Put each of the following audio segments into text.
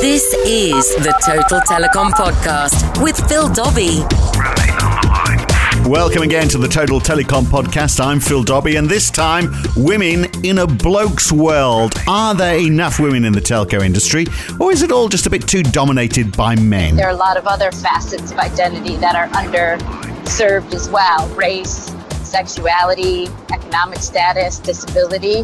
This is the Total Telecom Podcast with Phil Dobbie. Welcome again to the Total Telecom Podcast. I'm Phil Dobbie, and this time, women in a bloke's world. Are there enough women in the telco industry, or is it all just a bit too dominated by men? There are a lot of other facets of identity that are underserved as well race, sexuality, economic status, disability.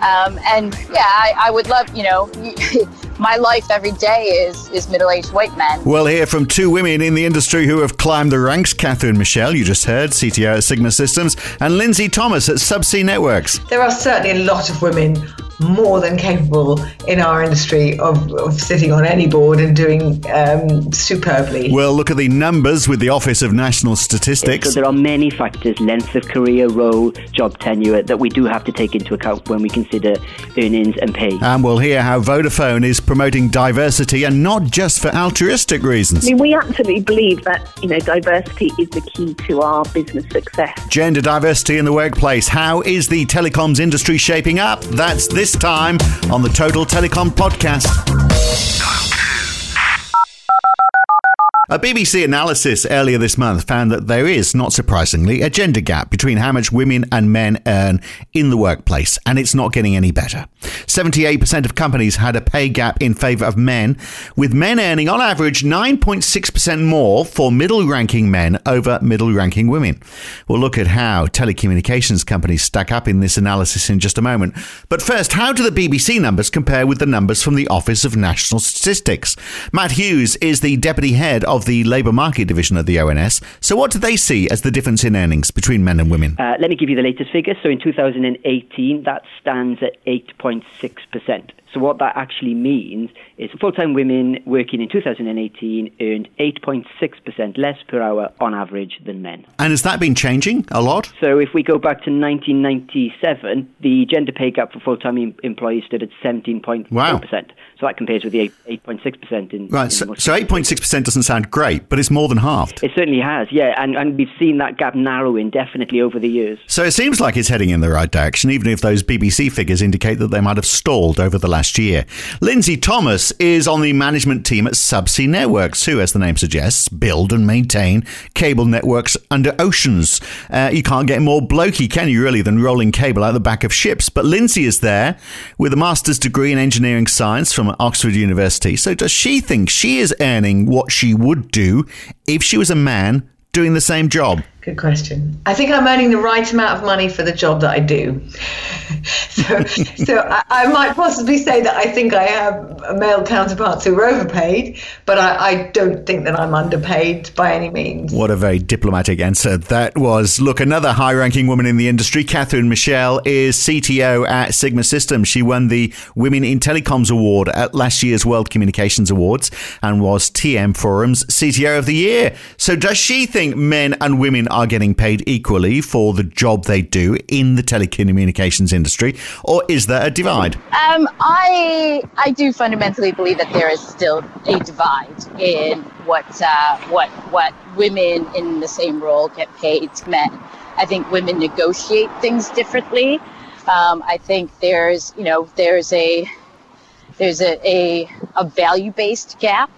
Um, and yeah, I, I would love, you know, my life every day is is middle-aged white men. We'll hear from two women in the industry who have climbed the ranks. Catherine Michel, you just heard, CTO at Sigma Systems, and Lynsey Thomas at Subsea Networks. There are certainly a lot of women more than capable in our industry of, of sitting on any board and doing um, superbly. We'll look at the numbers with the Office of National Statistics. So there are many factors, length of career, role, job tenure, that we do have to take into account when we consider earnings and pay. And we'll hear how Vodafone is promoting diversity and not just for altruistic reasons. I mean, we absolutely believe that you know diversity is the key to our business success. Gender diversity in the workplace. How is the telecoms industry shaping up? That's this time on the Total Telecom Podcast. A BBC analysis earlier this month found that there is, not surprisingly, a gender gap between how much women and men earn in the workplace, and it's not getting any better. 78% of companies had a pay gap in favour of men, with men earning on average 9.6% more for middle ranking men over middle ranking women. We'll look at how telecommunications companies stack up in this analysis in just a moment. But first, how do the BBC numbers compare with the numbers from the Office of National Statistics? Matt Hughes is the deputy head of the Labour Market Division at the ONS. So, what do they see as the difference in earnings between men and women? Uh, let me give you the latest figures. So, in 2018, that stands at 8.6%. So what that actually means is full-time women working in 2018 earned 8.6% less per hour on average than men. And has that been changing a lot? So if we go back to 1997, the gender pay gap for full-time em- employees stood at 17.4%. Wow. So that compares with the 8, 8.6% in Right, in so, so 8.6% doesn't sound great, but it's more than halved. It certainly has, yeah, and, and we've seen that gap narrowing definitely over the years. So it seems like it's heading in the right direction, even if those BBC figures indicate that they might have stalled over the last year. Lynsey Thomas is on the management team at Subsea Networks, who, as the name suggests, build and maintain cable networks under oceans. Uh, you can't get more blokey, can you, really, than rolling cable out the back of ships? But Lynsey is there with a master's degree in engineering science from Oxford University. So does she think she is earning what she would do if she was a man doing the same job? Good question. I think I'm earning the right amount of money for the job that I do. so so I, I might possibly say that I think I have male counterparts who are overpaid, but I, I don't think that I'm underpaid by any means. What a very diplomatic answer that was. Look, another high ranking woman in the industry, Catherine Michel, is CTO at Sigma Systems. She won the Women in Telecoms Award at last year's World Communications Awards and was TM Forum's CTO of the Year. So, does she think men and women are getting paid equally for the job they do in the telecommunications industry, or is there a divide? Um, I I do fundamentally believe that there is still a divide in what uh, what what women in the same role get paid to men. I think women negotiate things differently. Um, I think there's you know there's a there's a a, a value based gap.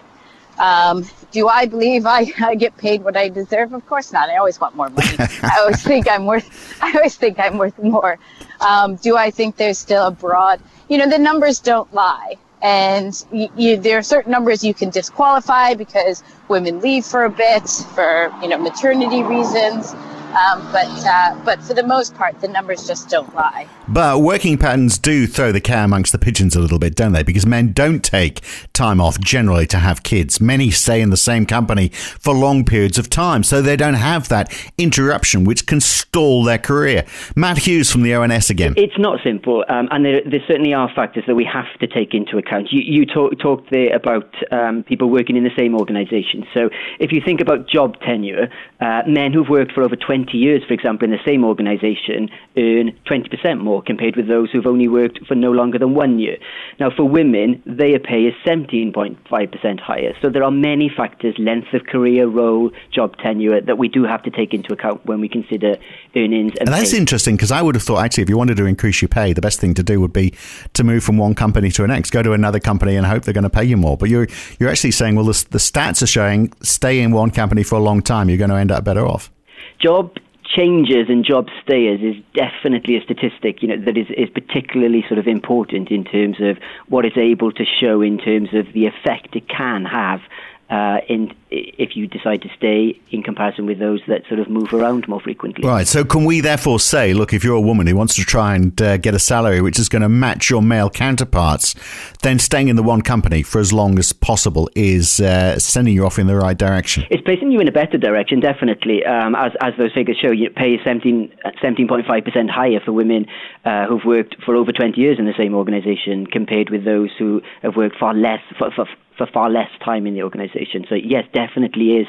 Um, do I believe I, I get paid what I deserve? Of course not. I always want more money. I always think I'm worth. I always think I'm worth more. Um, do I think there's still a broad? You know, the numbers don't lie, and you, you, there are certain numbers you can disqualify because women leave for a bit for you know maternity reasons. Um, but uh, but for the most part, the numbers just don't lie. But working patterns do throw the cat amongst the pigeons a little bit, don't they? Because men don't take time off generally to have kids. Many stay in the same company for long periods of time, so they don't have that interruption which can stall their career. Matt Hughes from the ONS again. It's not simple, um, and there, there certainly are factors that we have to take into account. You, you talk, talked there about um, people working in the same organisation. So if you think about job tenure, uh, men who've worked for over 20 20 years, for example, in the same organisation, earn 20% more compared with those who've only worked for no longer than one year. Now, for women, their pay is 17.5% higher. So there are many factors, length of career, role, job tenure, that we do have to take into account when we consider earnings. And, And that's pay. interesting because I would have thought actually if you wanted to increase your pay, the best thing to do would be to move from one company to the next, go to another company and hope they're going to pay you more. But you're you're actually saying, well, the, the stats are showing stay in one company for a long time, you're going to end up better off. job changes and job stayers is definitely a statistic you know that is, is particularly sort of important in terms of what it's able to show in terms of the effect it can have uh, in if you decide to stay in comparison with those that sort of move around more frequently. Right. So can we therefore say, look, if you're a woman who wants to try and uh, get a salary which is going to match your male counterparts, then staying in the one company for as long as possible is uh, sending you off in the right direction. It's placing you in a better direction, definitely. Um, as, as those figures show, you pay 17, 17.5% higher for women uh, who've worked for over 20 years in the same organisation compared with those who have worked far less, for, for, for far less time in the organisation. So, yes, definitely is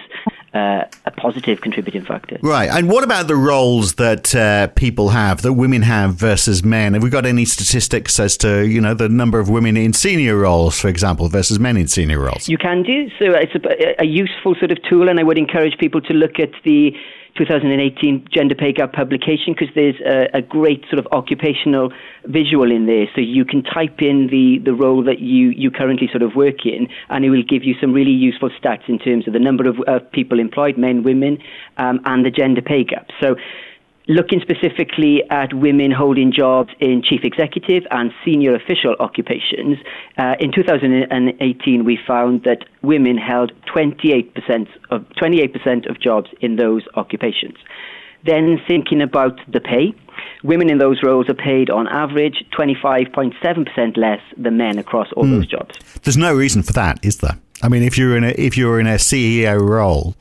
uh, a positive contributing factor. Right. And what about the roles that uh, people have, that women have versus men? Have we got any statistics as to, you know, the number of women in senior roles, for example, versus men in senior roles? You can do. So it's a, a useful sort of tool, and I would encourage people to look at the 2018 Gender Pay Gap publication because there's a, a, great sort of occupational visual in there. So you can type in the, the role that you, you currently sort of work in, and it will give you some really useful stats in terms of the number of uh, people employed, men, women, um, and the gender pay gap. So looking specifically at women holding jobs in chief executive and senior official occupations, uh, in 2018 we found that women held 28% of 28% of jobs in those occupations. Then thinking about the pay, women in those roles are paid on average 25.7% less than men across all those jobs. There's no reason for that, is there? I mean, if you're in a if you're in a CEO role,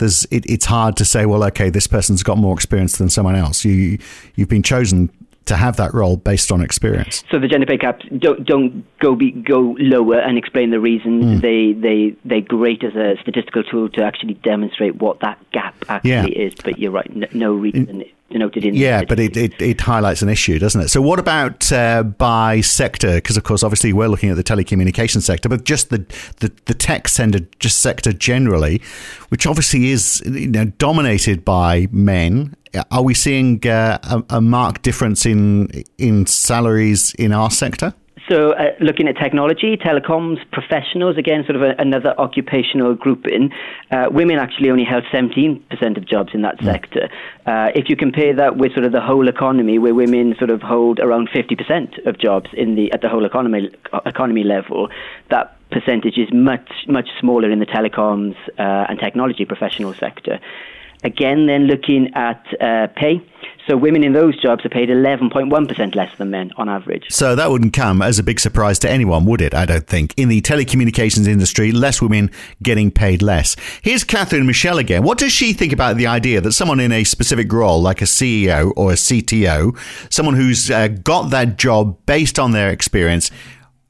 there's it, it's hard to say, well, okay, this person's got more experience than someone else. You you've been chosen to have that role based on experience. So the gender pay gaps don't don't go be, go lower and explain the reasons. Mm. They they they're great as a statistical tool to actually demonstrate what that gap actually Yeah. is. But you're right, no, no reason denoted in. Yeah, but it, it, it highlights an issue, doesn't it? So, what about uh, by sector? Because, of course, obviously, we're looking at the telecommunications sector, but just the, the, the tech sector, just sector generally, which obviously is you know, dominated by men. Are we seeing uh, a, a marked difference in in salaries in our sector? So, uh, looking at technology, telecoms, professionals, again, sort of a, another occupational grouping, uh, women actually only held 17% of jobs in that sector. Uh, if you compare that with sort of the whole economy, where women sort of hold around 50% of jobs in the at the whole economy economy level, that percentage is much much smaller in the telecoms uh, and technology professional sector. Again, then looking at uh, pay. So women in those jobs are paid 11.1% less than men on average. So that wouldn't come as a big surprise to anyone, would it? I don't think. In the telecommunications industry, less women getting paid less. Here's Catherine Michel again. What does she think about the idea that someone in a specific role, like a CEO or a CTO, someone who's uh, got that job based on their experience,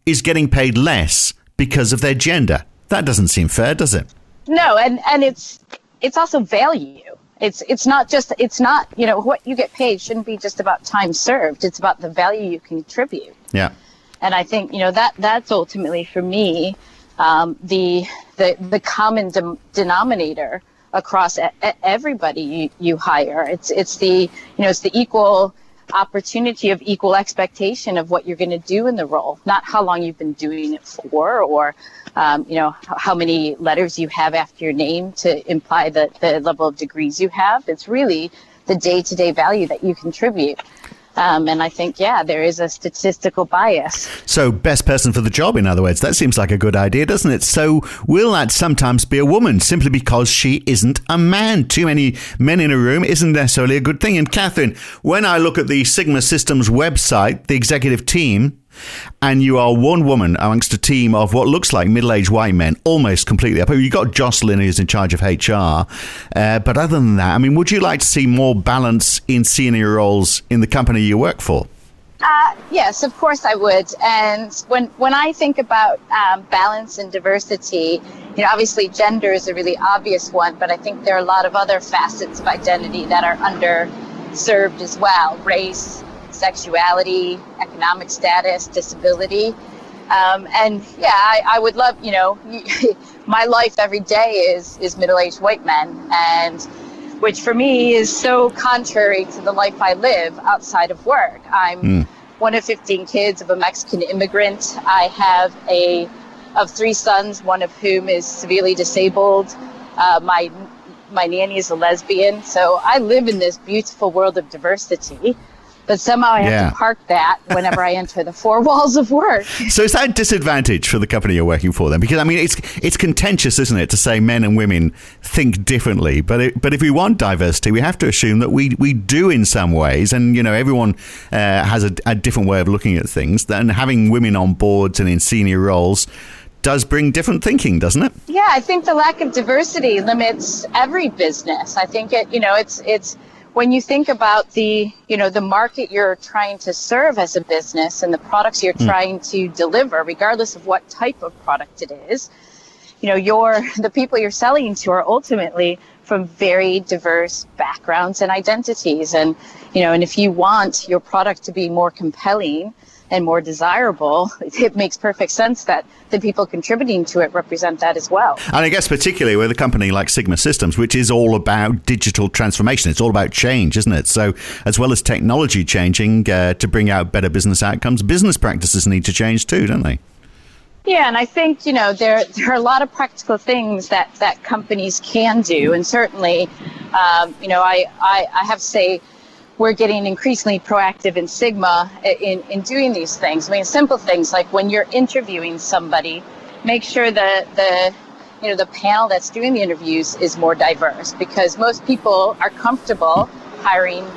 is getting paid less because of their gender? That doesn't seem fair, does it? No, and and it's it's also value. It's it's not just it's not you know what you get paid shouldn't be just about time served. It's about the value you contribute. Yeah. And I think you know that that's ultimately for me um, the the the common dem- denominator across e- everybody you, you hire. It's it's the you know it's the equal opportunity of equal expectation of what you're going to do in the role, not how long you've been doing it for, or um, you know how many letters you have after your name to imply the, the level of degrees you have. It's really the day-to-day value that you contribute. Um, and I think, yeah, there is a statistical bias. So, best person for the job, in other words. That seems like a good idea, doesn't it? So, will that sometimes be a woman simply because she isn't a man? Too many men in a room isn't necessarily a good thing. And, Catherine, when I look at the Sigma Systems website, the executive team, and you are one woman amongst a team of what looks like middle-aged white men, almost completely. You've got Jocelyn who's in charge of HR, uh, but other than that, I mean, would you like to see more balance in senior roles in the company you work for? Uh, yes, of course I would. And when when I think about um, balance and diversity, you know, obviously gender is a really obvious one, but I think there are a lot of other facets of identity that are underserved as well: race, sexuality, economic status, disability. Um, and yeah, I, I would love, you know, my life every day is is middle-aged white men, and which for me is so contrary to the life I live outside of work. I'm mm. one of 15 kids of a Mexican immigrant. I have a of three sons, one of whom is severely disabled. Uh, my my nanny is a lesbian, so I live in this beautiful world of diversity but somehow I have yeah. to park that whenever I enter the four walls of work. So is that a disadvantage for the company you're working for then? Because I mean, it's it's contentious, isn't it, to say men and women think differently? But it, but if we want diversity, we have to assume that we we do in some ways, and you know, everyone uh, has a, a different way of looking at things. And having women on boards and in senior roles does bring different thinking, doesn't it? Yeah, I think the lack of diversity limits every business. I think it, you know, it's it's when you think about the you know the market you're trying to serve as a business and the products you're mm. trying to deliver regardless of what type of product it is you know your the people you're selling to are ultimately from very diverse backgrounds and identities and you know and if you want your product to be more compelling and more desirable, it makes perfect sense that the people contributing to it represent that as well. And I guess particularly with a company like Sigma Systems, which is all about digital transformation, it's all about change, isn't it? So as well as technology changing uh, to bring out better business outcomes, business practices need to change too, don't they? Yeah, and I think you know there there are a lot of practical things that that companies can do, and certainly, um, you know, I, I I have to say we're getting increasingly proactive in Sigma in, in doing these things. I mean, simple things like when you're interviewing somebody, make sure that the you know the panel that's doing the interviews is more diverse because most people are comfortable hiring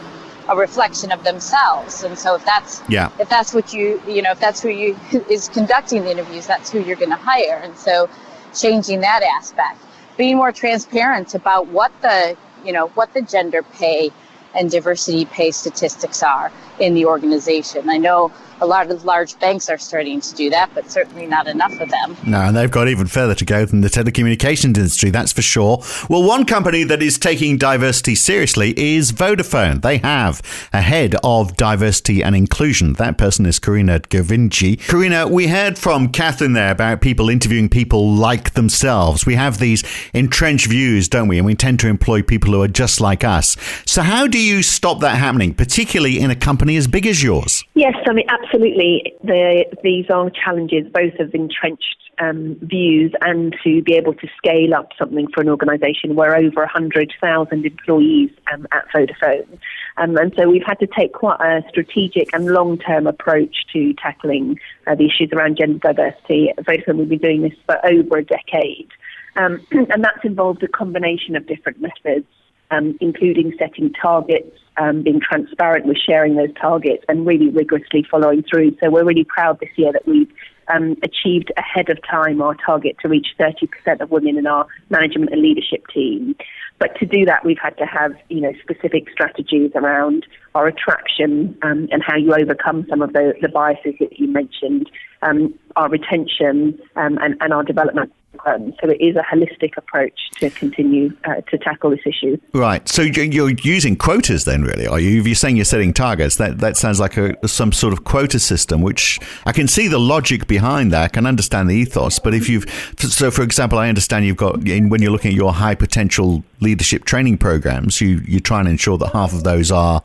a reflection of themselves. And so if that's yeah. if that's what you you know if that's who you is conducting the interviews that's who you're going to hire. And so changing that aspect being more transparent about what the you know what the gender pay and diversity pay statistics are in the organization. I know a lot of large banks are starting to do that, but certainly not enough of them. No, and they've got even further to go than the telecommunications industry, that's for sure. Well, one company that is taking diversity seriously is Vodafone. They have a head of diversity and inclusion. That person is Karina Govindji. Karina, we heard from Catherine there about people interviewing people like themselves. We have these entrenched views, don't we? And we tend to employ people who are just like us. So, how do you stop that happening, particularly in a company as big as yours? Yes, I mean, absolutely absolutely, the, these are challenges both of entrenched um, views and to be able to scale up something for an organisation. We're over 100,000 employees um, at Vodafone. Um, and so we've had to take quite a strategic and long term approach to tackling uh, the issues around gender diversity. At Vodafone, we've been doing this for over a decade. Um, and that's involved a combination of different methods, um, including setting targets um, being transparent with sharing those targets and really rigorously following through. So we're really proud this year that we've um, achieved ahead of time our target to reach 30% of women in our management and leadership team. But to do that, we've had to have you know specific strategies around our attraction um, and how you overcome some of the, the biases that you mentioned, um, our retention um, and, and our development um, so it is a holistic approach to continue uh, to tackle this issue. Right. So you're using quotas then, really, are you? If you're saying you're setting targets, that, that sounds like a, some sort of quota system, which I can see the logic behind that. I can understand the ethos. But if you've, so for example, I understand you've got, when you're looking at your high potential leadership training programs, you, you try and ensure that half of those are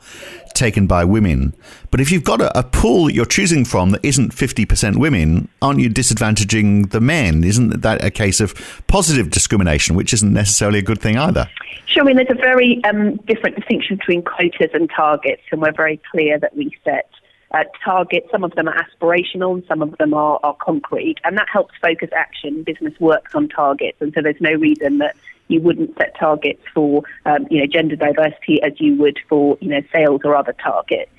taken by women. But if you've got a, a, pool that you're choosing from that isn't 50% women, aren't you disadvantaging the men? Isn't that a case of positive discrimination, which isn't necessarily a good thing either? Sure, I mean, there's a very um, different distinction between quotas and targets, and we're very clear that we set uh, targets. Some of them are aspirational and some of them are, are concrete, and that helps focus action. Business works on targets, and so there's no reason that you wouldn't set targets for um, you know gender diversity as you would for you know sales or other targets.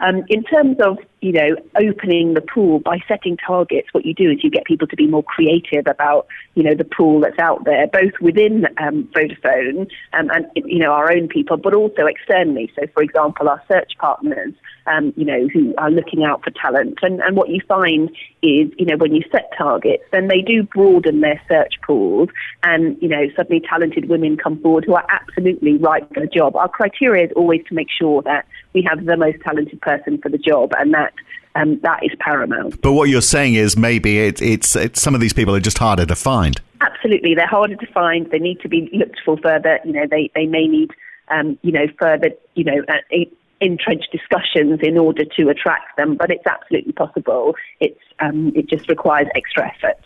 Um, in terms of you know opening the pool by setting targets, what you do is you get people to be more creative about you know the pool that's out there, both within um, Vodafone um, and you know our own people, but also externally. So, for example, our search partners um, you know, who are looking out for talent. And, and what you find is, you know, when you set targets, then they do broaden their search pools and, you know, suddenly talented women come forward who are absolutely right for the job. Our criteria is always to make sure that we have the most talented person for the job and that um, that is paramount. But what you're saying is maybe it, it's, it's some of these people are just harder to find. Absolutely, they're harder to find. They need to be looked for further. You know, they, they may need, um, you know, further, you know, uh, entrenched discussions in order to attract them. But it's absolutely possible. It's um, it just requires extra effort.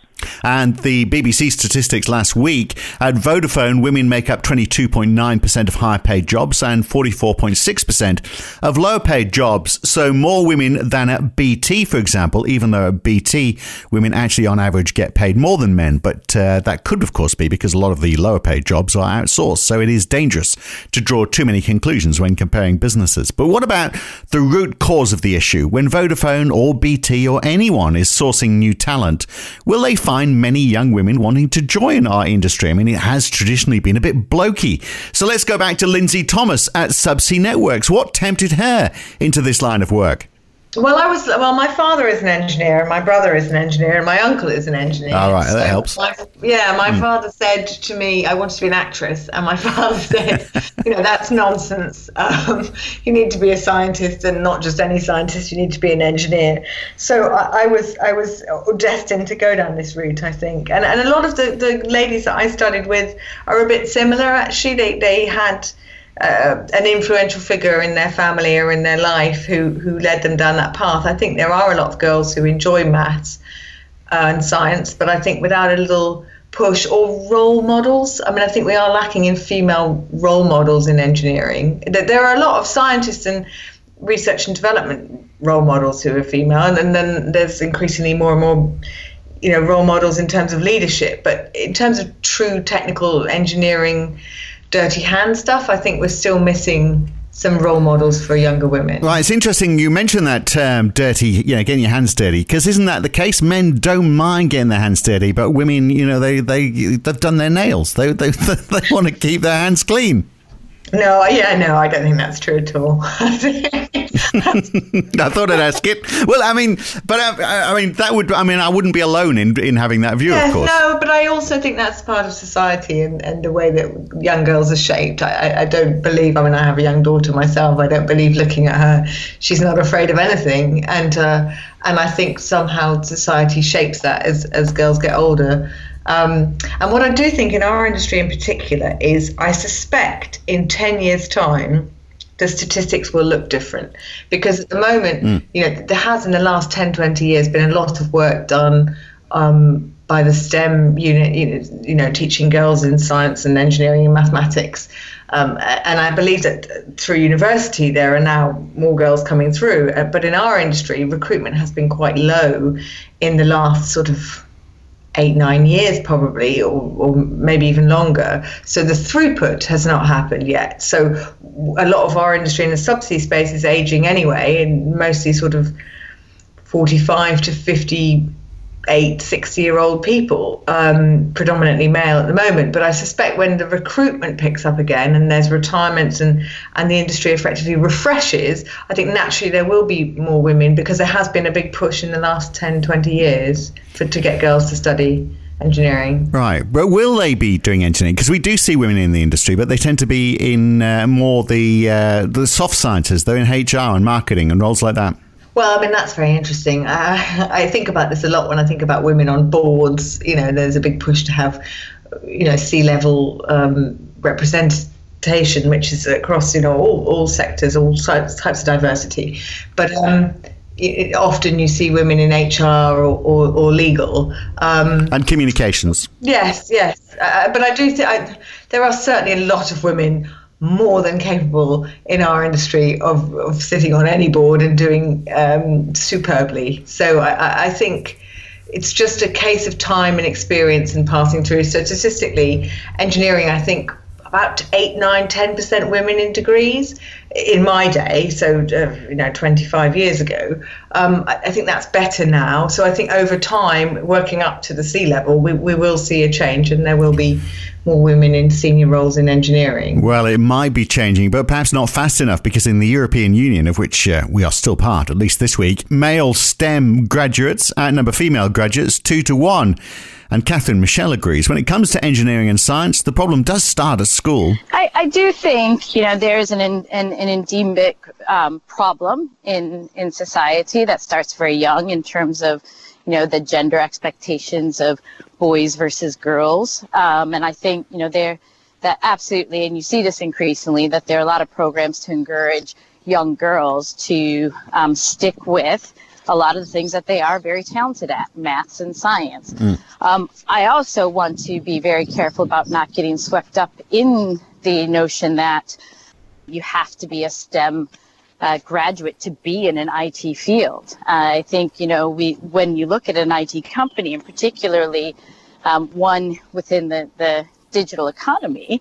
And the BBC statistics last week at Vodafone, women make up 22.9% of higher paid jobs and 44.6% of lower paid jobs. So more women than at BT, for example, even though at BT, women actually on average get paid more than men. But uh, that could, of course, be because a lot of the lower paid jobs are outsourced. So it is dangerous to draw too many conclusions when comparing businesses. But what about the root cause of the issue? When Vodafone or BT or anyone is sourcing new talent, will they find many young women wanting to join our industry? I mean, it has traditionally been a bit blokey. So let's go back to Lynsey Thomas at Subsea Networks. What tempted her into this line of work? Well, I was well. My father is an engineer, and my brother is an engineer, and my uncle is an engineer. All right, so that helps. My, yeah, my mm. father said to me, "I wanted to be an actress," and my father said, "You know, that's nonsense. Um, you need to be a scientist, and not just any scientist. You need to be an engineer." So I, I, was I was destined to go down this route, I think. And and a lot of the the ladies that I studied with are a bit similar. Actually, they they had uh, an influential figure in their family or in their life who who led them down that path. I think there are a lot of girls who enjoy maths uh, and science, but I think without a little push or role models, I mean, I think we are lacking in female role models in engineering. There are a lot of scientists and research and development role models who are female, and then there's increasingly more and more you know role models in terms of leadership but in terms of true technical engineering dirty hand stuff, I think we're still missing some role models for younger women. Right, it's interesting you mentioned that term dirty, you know, getting your hands dirty, because isn't that the case? Men don't mind getting their hands dirty, but women, you know, they, they, they've done their nails. They, they, they want to keep their hands clean. No, yeah, no, I don't think that's true at all. I thought I'd ask it. Well, I mean, but I, uh, I, mean, that would, I mean, I wouldn't be alone in in having that view, yeah, of course. No, but I also think that's part of society and, and the way that young girls are shaped. I, I don't believe, I mean, I have a young daughter myself. I don't believe looking at her, she's not afraid of anything. And, uh, and I think somehow society shapes that as, as girls get older. Um, and what I do think in our industry in particular is I suspect in 10 years' time, the statistics will look different because at the moment, mm. you know, there has in the last 10, 20 years been a lot of work done um, by the STEM unit, you know, teaching girls in science and engineering and mathematics. Um, and I believe that through university, there are now more girls coming through. Uh, but in our industry, recruitment has been quite low in the last sort of eight, nine years probably, or, or maybe even longer. So the throughput has not happened yet. So a lot of our industry in the subsea space is aging anyway, and mostly sort of 45 to 50 eight, 60 year old people, um, predominantly male at the moment. But I suspect when the recruitment picks up again and there's retirements and, and the industry effectively refreshes, I think naturally there will be more women because there has been a big push in the last 10, 20 years for, to get girls to study engineering. Right, but will they be doing engineering? Because we do see women in the industry, but they tend to be in uh, more the uh, the soft sciences. They're in HR and marketing and roles like that. Well, I mean, that's very interesting. I, I think about this a lot when I think about women on boards. You know, there's a big push to have, you know, C level um, representation, which is across, you know, all, all sectors, all types, types of diversity. But um, it, often you see women in HR or, or, or legal. Um, and communications. Yes, yes. Uh, but I do think there are certainly a lot of women more than capable in our industry of, of sitting on any board and doing um, superbly. So I, I, think it's just a case of time and experience and passing through. So statistically, engineering, I think, about eight, nine, ten percent women in degrees in my day. So uh, you know, 25 years ago. Um, I, I, think that's better now. So I think over time, working up to the C level, we, we will see a change, and there will be more women in senior roles in engineering. Well, it might be changing, but perhaps not fast enough because in the European Union, of which uh, we are still part, at least this week, male STEM graduates outnumber female graduates two to one. And Catherine Michel agrees. When it comes to engineering and science, the problem does start at school. I, I do think, you know, there's an, an, an endemic um, problem in, in society that starts very young in terms of, you know, the gender expectations of boys versus girls. Um, and I think, you know, there that absolutely, and you see this increasingly, that there are a lot of programs to encourage young girls to um, stick with a lot of the things that they are very talented at, maths and science. Mm. Um, I also want to be very careful about not getting swept up in the notion that you have to be a STEM uh, graduate to be in an IT field. Uh, I think you know we when you look at an IT company, and particularly um, one within the the digital economy.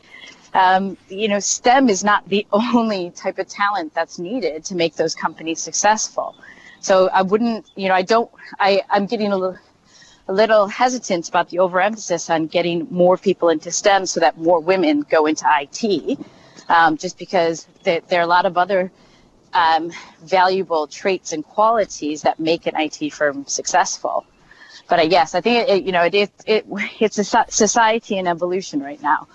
Um, you know, STEM is not the only type of talent that's needed to make those companies successful. So I wouldn't, you know, I don't, I, I'm getting a little, a little hesitant about the overemphasis on getting more people into STEM so that more women go into IT, um, just because there, there, are a lot of other um, valuable traits and qualities that make an IT firm successful. But uh, yes, I think it, you know it, it, it it's a society in evolution right now.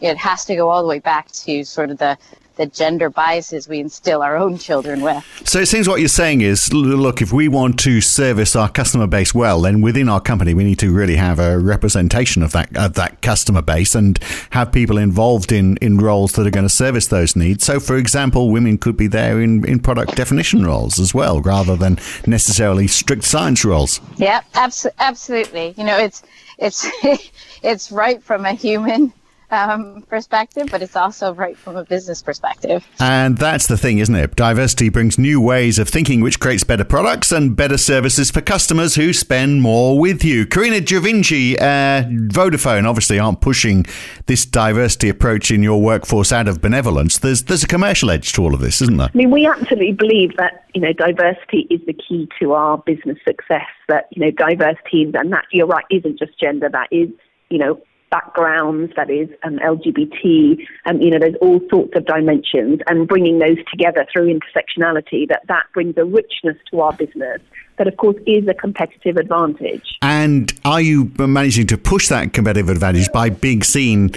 It has to go all the way back to sort of the the gender biases we instill our own children with. So it seems what you're saying is look, if we want to service our customer base well, then within our company we need to really have a representation of that of that customer base and have people involved in, in roles that are going to service those needs. So for example, women could be there in, in product definition roles as well, rather than necessarily strict science roles. Yeah, abs- absolutely. You know, it's it's it's right from a human um, perspective, but it's also right from a business perspective. And that's the thing, isn't it? Diversity brings new ways of thinking, which creates better products and better services for customers who spend more with you. Karina Govindji, uh, Vodafone obviously aren't pushing this diversity approach in your workforce out of benevolence. There's there's a commercial edge to all of this, isn't there? I mean, we absolutely believe that you know diversity is the key to our business success. That you know diverse teams, and that you're right, isn't just gender. That is you know backgrounds, that is um, LGBT, um, you know, there's all sorts of dimensions, and bringing those together through intersectionality, that that brings a richness to our business that, of course, is a competitive advantage. And are you managing to push that competitive advantage by being seen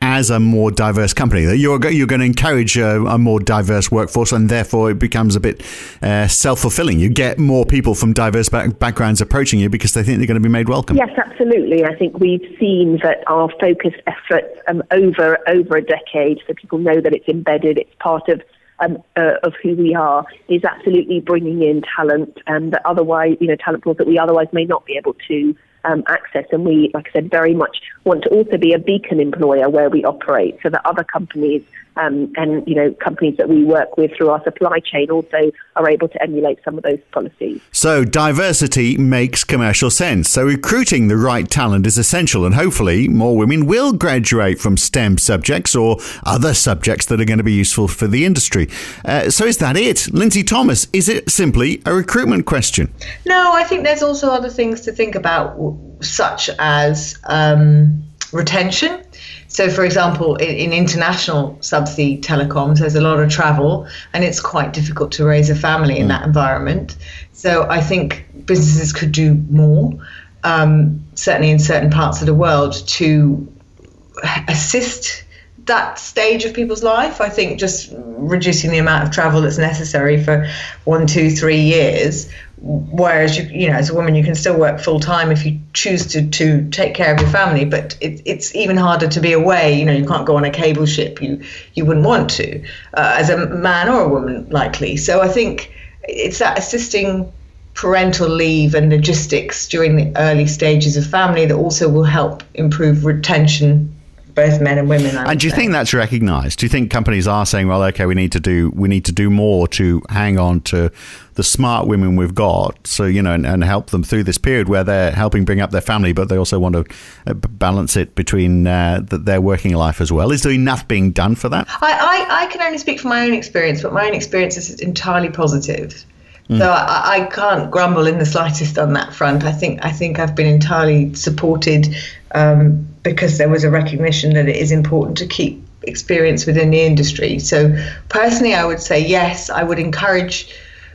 as a more diverse company. That you're you're going to encourage a, a more diverse workforce, and therefore it becomes a bit uh, self fulfilling. You get more people from diverse back- backgrounds approaching you because they think they're going to be made welcome. Yes, absolutely. I think we've seen that our focused efforts um, over over a decade, so people know that it's embedded, it's part of um, uh, of who we are is absolutely bringing in talent um, that otherwise, you know, talent pools that we otherwise may not be able to um, access. And we, like I said, very much want to also be a beacon employer where we operate so that other companies um, and you know companies that we work with through our supply chain also are able to emulate some of those policies. So diversity makes commercial sense. So recruiting the right talent is essential, and hopefully more women will graduate from STEM subjects or other subjects that are going to be useful for the industry. Uh, so is that it, Lynsey Thomas? Is it simply a recruitment question? No, I think there's also other things to think about, such as um, retention. So, for example, in, in, international subsea telecoms, there's a lot of travel, and it's quite difficult to raise a family in mm. that environment. So, I think businesses could do more, um, certainly in certain parts of the world, to assist that stage of people's life. I think just reducing the amount of travel that's necessary for one, two, three years whereas you you know as a woman you can still work full time if you choose to to take care of your family but it, it's even harder to be away. You know you can't go on a cable ship. You you wouldn't want to uh, as a man or a woman likely. So i think it's that assisting parental leave and logistics during the early stages of family that also will help improve retention both men and women. and do you say. think that's recognised? Do you think companies are saying, "Well, okay, we need to do we need to do more to hang on to the smart women we've got, so you know, and, and help them through this period where they're helping bring up their family, but they also want to uh, balance it between uh, their working life as well." Is there enough being done for that? I, I, I can only speak from my own experience, but my own experience is entirely positive. Mm. So I, I, can't grumble in the slightest on that front. I think I think I've been entirely supported um, because there was a recognition that it is important to keep experience within the industry. So personally, I would say yes. I would encourage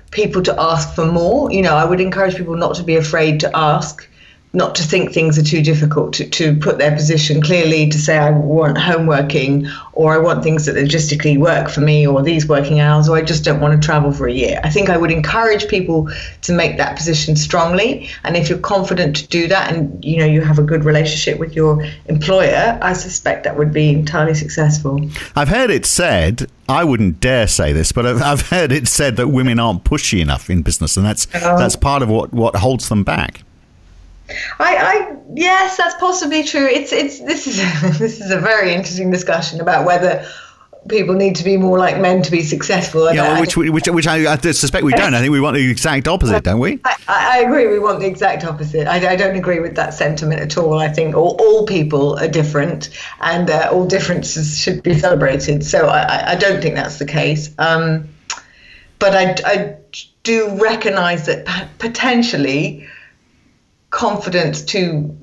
people to ask for more. You know, I would encourage people not to be afraid to ask not to think things are too difficult, to, to put their position clearly, to say I want home working or I want things that logistically work for me or these working hours or I just don't want to travel for a year. I think I would encourage people to make that position strongly. And if you're confident to do that and you know you have a good relationship with your employer, I suspect that would be entirely successful. I've heard it said I wouldn't dare say this, but I've, I've heard it said that women aren't pushy enough in business, and that's oh. that's part of what, what holds them back. I, I yes, that's possibly true. It's it's this is this is a very interesting discussion about whether people need to be more like men to be successful. Yeah, well, which, which, which I, I, suspect we don't. I think we want the exact opposite, don't we? I, I agree. We want the exact opposite. I, I, don't agree with that sentiment at all. I think all, all people are different, and uh, all differences should be celebrated. So I, don't think that's the case. Um, but I, do recognise that potentially confidence to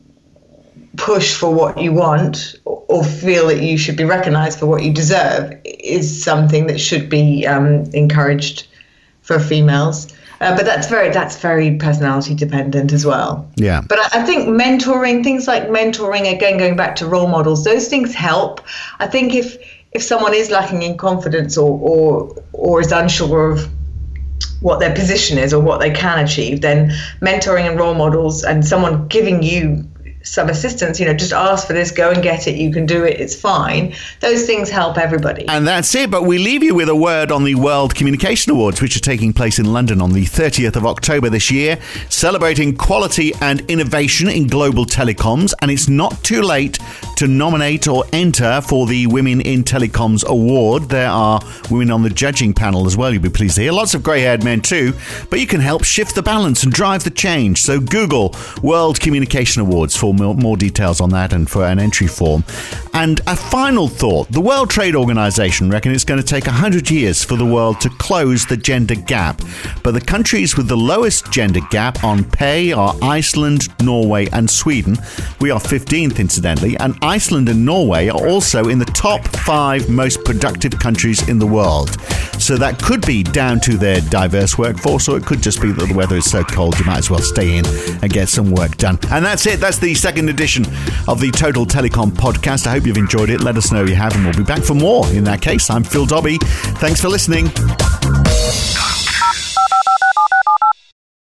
push for what you want or feel that you should be recognized for what you deserve is something that should be um, encouraged for females. Uh, but that's very that's very personality dependent as well. Yeah. But I, I, think mentoring things like mentoring again, going back to role models, those things help. I think if if someone is lacking in confidence or or or is unsure of what their position is or what they can achieve, then mentoring and role models and someone giving you some assistance, you know, just ask for this, go and get it, you can do it, it's fine. Those things help everybody. And that's it. But we leave you with a word on the World Communication Awards, which are taking place in London on the 30th of October this year, celebrating quality and innovation in global telecoms. And it's not too late to nominate or enter for the Women in Telecoms Award. There are women on the judging panel as well, you'll be pleased to hear. Lots of grey haired men too, but you can help shift the balance and drive the change. So Google World Communication Awards for more, details on that and for an entry form. And a final thought the World Trade Organization reckon it's going to take 100 years for the world to close the gender gap. But the countries with the lowest gender gap on pay are Iceland, Norway, and Sweden. We are 15th, incidentally, and Iceland and Norway are also in the top five most productive countries in the world. So that could be down to their diverse workforce, or it could just be that the weather is so cold you might as well stay in and get some work done. And that's it. That's the Second edition of the Total Telecom podcast. I hope you've enjoyed it. Let us know you have, and we'll be back for more in that case. I'm Phil Dobbie. Thanks for listening.